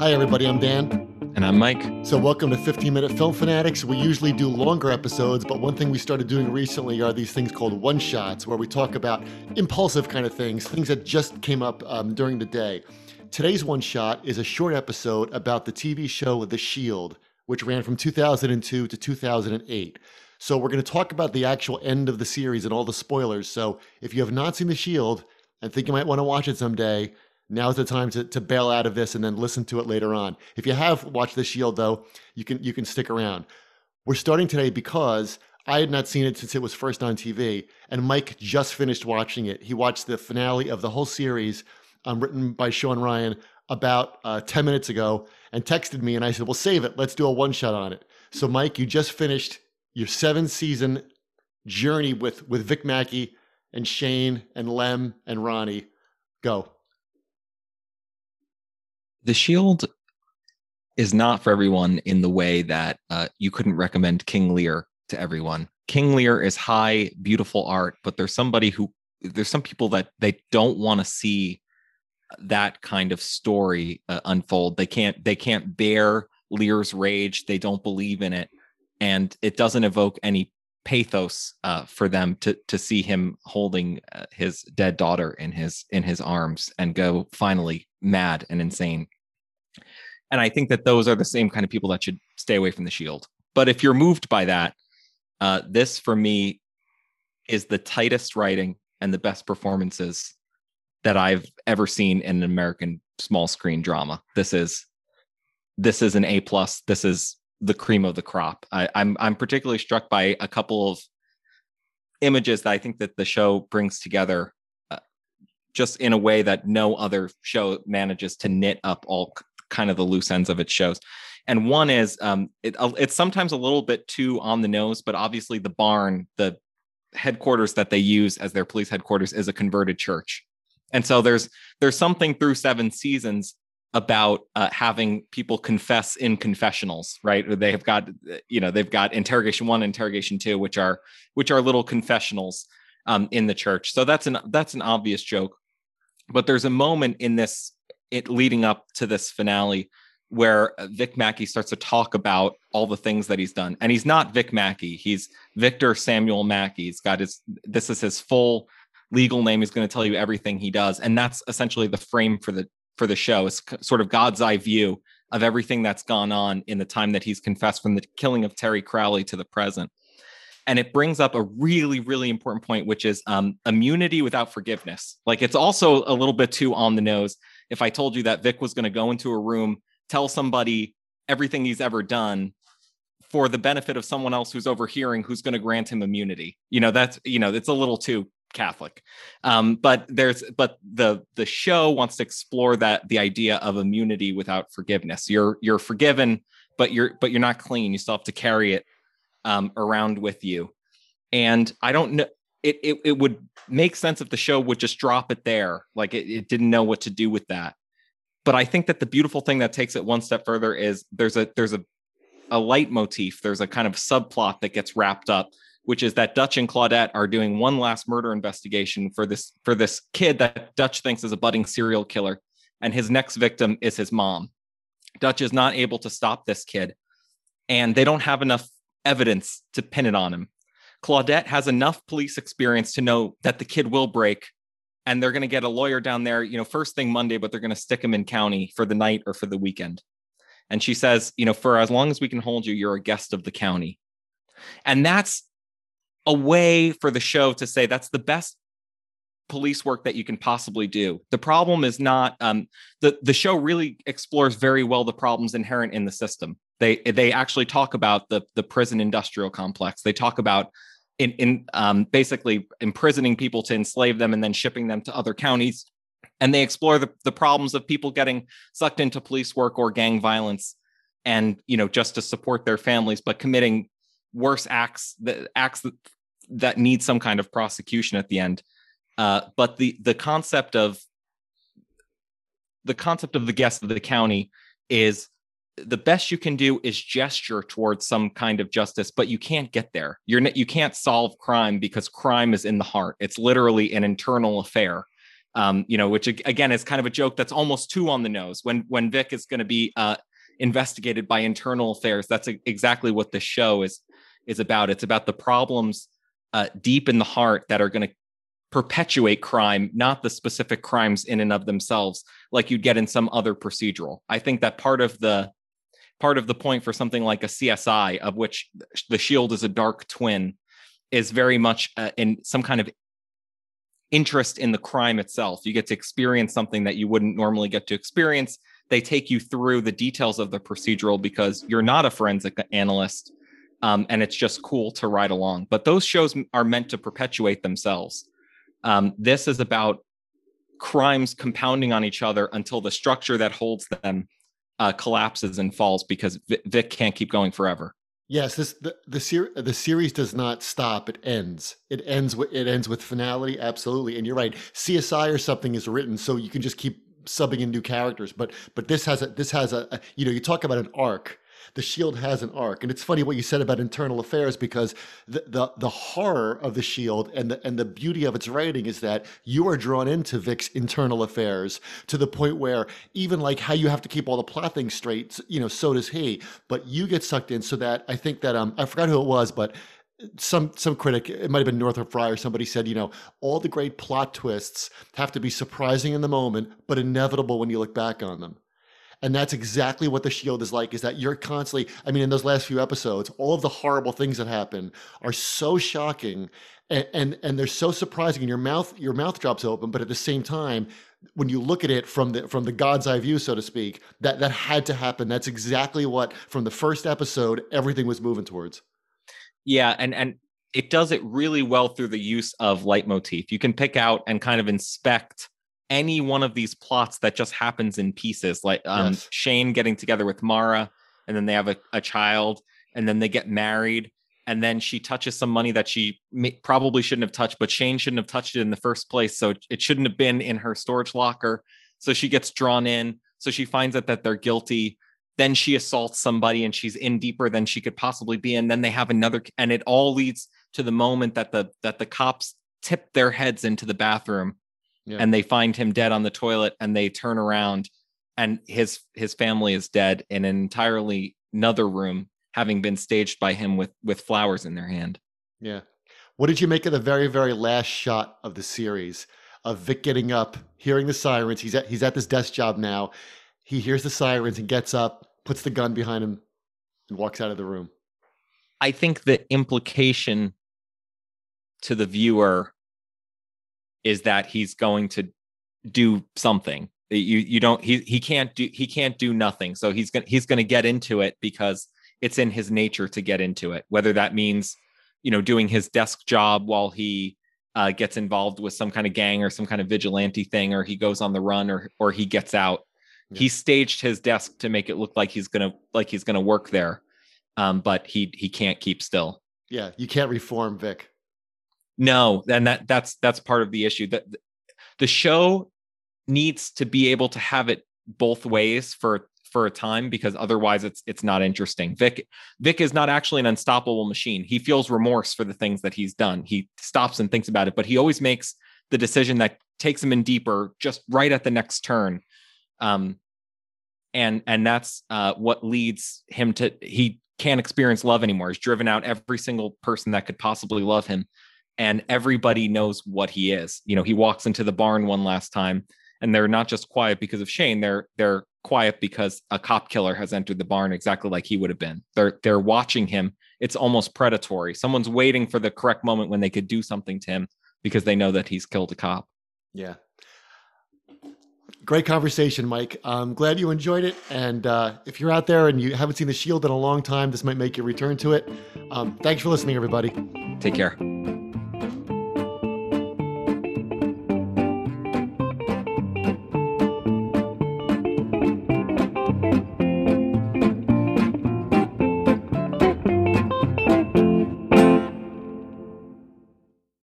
Hi, everybody. I'm Dan. And I'm Mike. So, welcome to 15 Minute Film Fanatics. We usually do longer episodes, but one thing we started doing recently are these things called one shots, where we talk about impulsive kind of things, things that just came up um, during the day. Today's one shot is a short episode about the TV show The Shield, which ran from 2002 to 2008. So, we're going to talk about the actual end of the series and all the spoilers. So, if you have not seen The Shield and think you might want to watch it someday, now's the time to, to bail out of this and then listen to it later on. If you have watched The Shield, though, you can you can stick around. We're starting today because I had not seen it since it was first on TV, and Mike just finished watching it. He watched the finale of the whole series, um, written by Shawn Ryan, about uh, 10 minutes ago, and texted me, and I said, "Well, save it. Let's do a one shot on it." So, Mike, you just finished your seven season journey with with Vic Mackey and Shane and Lem and Ronnie. Go. The Shield is not for everyone in the way that uh, you couldn't recommend King Lear to everyone. King Lear is high, beautiful art, but there's somebody who there's some people that they don't want to see that kind of story uh, unfold. They can't they can't bear Lear's rage. They don't believe in it, and it doesn't evoke any pathos uh, for them to to see him holding uh, his dead daughter in his in his arms and go finally mad and insane. And I think that those are the same kind of people that should stay away from the shield. But if you're moved by that, uh, this for me is the tightest writing and the best performances that I've ever seen in an American small screen drama. This is this is an A plus. This is the cream of the crop. I, I'm I'm particularly struck by a couple of images that I think that the show brings together uh, just in a way that no other show manages to knit up all kind of the loose ends of its shows. And one is um, it, it's sometimes a little bit too on the nose, but obviously the barn, the headquarters that they use as their police headquarters, is a converted church. And so there's there's something through seven seasons about uh, having people confess in confessionals, right? They have got you know they've got interrogation one, interrogation two, which are which are little confessionals um, in the church. So that's an that's an obvious joke. But there's a moment in this it leading up to this finale where uh, Vic Mackey starts to talk about all the things that he's done. And he's not Vic Mackey. He's Victor Samuel Mackey. He's got his this is his full legal name. He's going to tell you everything he does. And that's essentially the frame for the for the show. It's sort of God's eye view of everything that's gone on in the time that he's confessed from the killing of Terry Crowley to the present. And it brings up a really, really important point, which is um, immunity without forgiveness. Like it's also a little bit too on the nose if I told you that Vic was going to go into a room, tell somebody everything he's ever done for the benefit of someone else who's overhearing who's going to grant him immunity. You know, that's, you know, it's a little too Catholic. Um, but there's but the the show wants to explore that the idea of immunity without forgiveness. You're you're forgiven, but you're but you're not clean. You still have to carry it um, around with you. And I don't know it, it, it would make sense if the show would just drop it there. Like it, it didn't know what to do with that. But I think that the beautiful thing that takes it one step further is there's a there's a a leitmotif, there's a kind of subplot that gets wrapped up, which is that Dutch and Claudette are doing one last murder investigation for this for this kid that Dutch thinks is a budding serial killer, and his next victim is his mom. Dutch is not able to stop this kid, and they don't have enough evidence to pin it on him. Claudette has enough police experience to know that the kid will break and they're going to get a lawyer down there, you know, first thing Monday, but they're going to stick him in county for the night or for the weekend. And she says, you know, for as long as we can hold you, you're a guest of the county. And that's a way for the show to say that's the best police work that you can possibly do. The problem is not um, the the show really explores very well the problems inherent in the system. They they actually talk about the the prison industrial complex. They talk about in, in um, basically imprisoning people to enslave them and then shipping them to other counties. And they explore the, the problems of people getting sucked into police work or gang violence and, you know, just to support their families, but committing worse acts, the acts that, need some kind of prosecution at the end. Uh, but the the concept of the concept of the guest of the county is the best you can do is gesture towards some kind of justice but you can't get there you're you can't solve crime because crime is in the heart it's literally an internal affair Um, you know, which again is kind of a joke that's almost too on the nose. When when Vic is going to be uh, investigated by internal affairs, that's exactly what the show is is about. It's about the problems uh, deep in the heart that are going to perpetuate crime, not the specific crimes in and of themselves, like you'd get in some other procedural. I think that part of the part of the point for something like a CSI, of which the Shield is a dark twin, is very much uh, in some kind of interest in the crime itself. You get to experience something that you wouldn't normally get to experience. They take you through the details of the procedural because you're not a forensic analyst. Um, and it's just cool to ride along. But those shows are meant to perpetuate themselves. Um, this is about crimes compounding on each other until the structure that holds them uh, collapses and falls because Vic can't keep going forever. Yes, this the the, ser- the series does not stop; it ends. It ends with it ends with finality, absolutely. And you're right. CSI or something is written so you can just keep subbing in new characters. But but this has a this has a, a you know you talk about an arc the shield has an arc. And it's funny what you said about internal affairs because the, the the horror of the shield and the and the beauty of its writing is that you are drawn into vic's internal affairs to the point where even like how you have to keep all the plot things straight you know so does he. But you get sucked in so that i think that um i forgot who it was but some some critic it might have been northrop frye or somebody said you know all the great plot twists have to be surprising in the moment but inevitable when you look back on them and that's exactly what the shield is like is that you're constantly i mean in those last few episodes all of the horrible things that happen are so shocking and and, and they're so surprising and your mouth your mouth drops open but at the same time when you look at it from the from the god's eye view so to speak that that had to happen. That's exactly what from the first episode everything was moving towards. Yeah and and it does it really well through the use of leitmotif. You can pick out and kind of inspect any one of these plots that just happens in pieces, like um, yes. Shane getting together with Mara, and then they have a, a, child, and then they get married, and then she touches some money that she may, probably shouldn't have touched, but Shane shouldn't have touched it in the first place, so it shouldn't have been in her storage locker. So she gets drawn in. So she finds out that they're guilty. Then she assaults somebody, and she's in deeper than she could possibly be. And then they have another, and it all leads to the moment that the that the cops tip their heads into the bathroom yeah. and they find him dead on the toilet and they turn around and his his family is dead in an entirely another room having been staged by him with with flowers in their hand. Yeah. What did you make of the very very last shot of the series of vic getting up hearing the sirens? He's at he's at this desk job now. He hears the sirens and gets up puts the gun behind him and walks out of the room. I think the implication to the viewer is that he's going to do something. You you don't he he can't do he can't do nothing. So he's gonna he's gonna get into it because it's in his nature to get into it. Whether that means you know doing his desk job while he uh, gets involved with some kind of gang or some kind of vigilante thing, or he goes on the run, or or he gets out. Yeah. He staged his desk to make it look like he's gonna like he's gonna work there, um, but he he can't keep still. Yeah, you can't reform Vic. No, and that that's that's part of the issue. That the show needs to be able to have it both ways for for a time because otherwise it's it's not interesting. Vic Vic is not actually an unstoppable machine. He feels remorse for the things that he's done. He stops and thinks about it, but he always makes the decision that takes him in deeper just right at the next turn. Um and and that's uh what leads him to he can't experience love anymore. He's driven out every single person that could possibly love him and everybody knows what he is. You know, he walks into the barn one last time and they're not just quiet because of Shane, they're they're quiet because a cop killer has entered the barn exactly like he would have been. They're they're watching him. It's almost predatory. Someone's waiting for the correct moment when they could do something to him because they know that he's killed a cop. Yeah. Great conversation, Mike. I'm glad you enjoyed it. And uh, if you're out there and you haven't seen The Shield in a long time, this might make you return to it. Um, thanks for listening, everybody. Take care.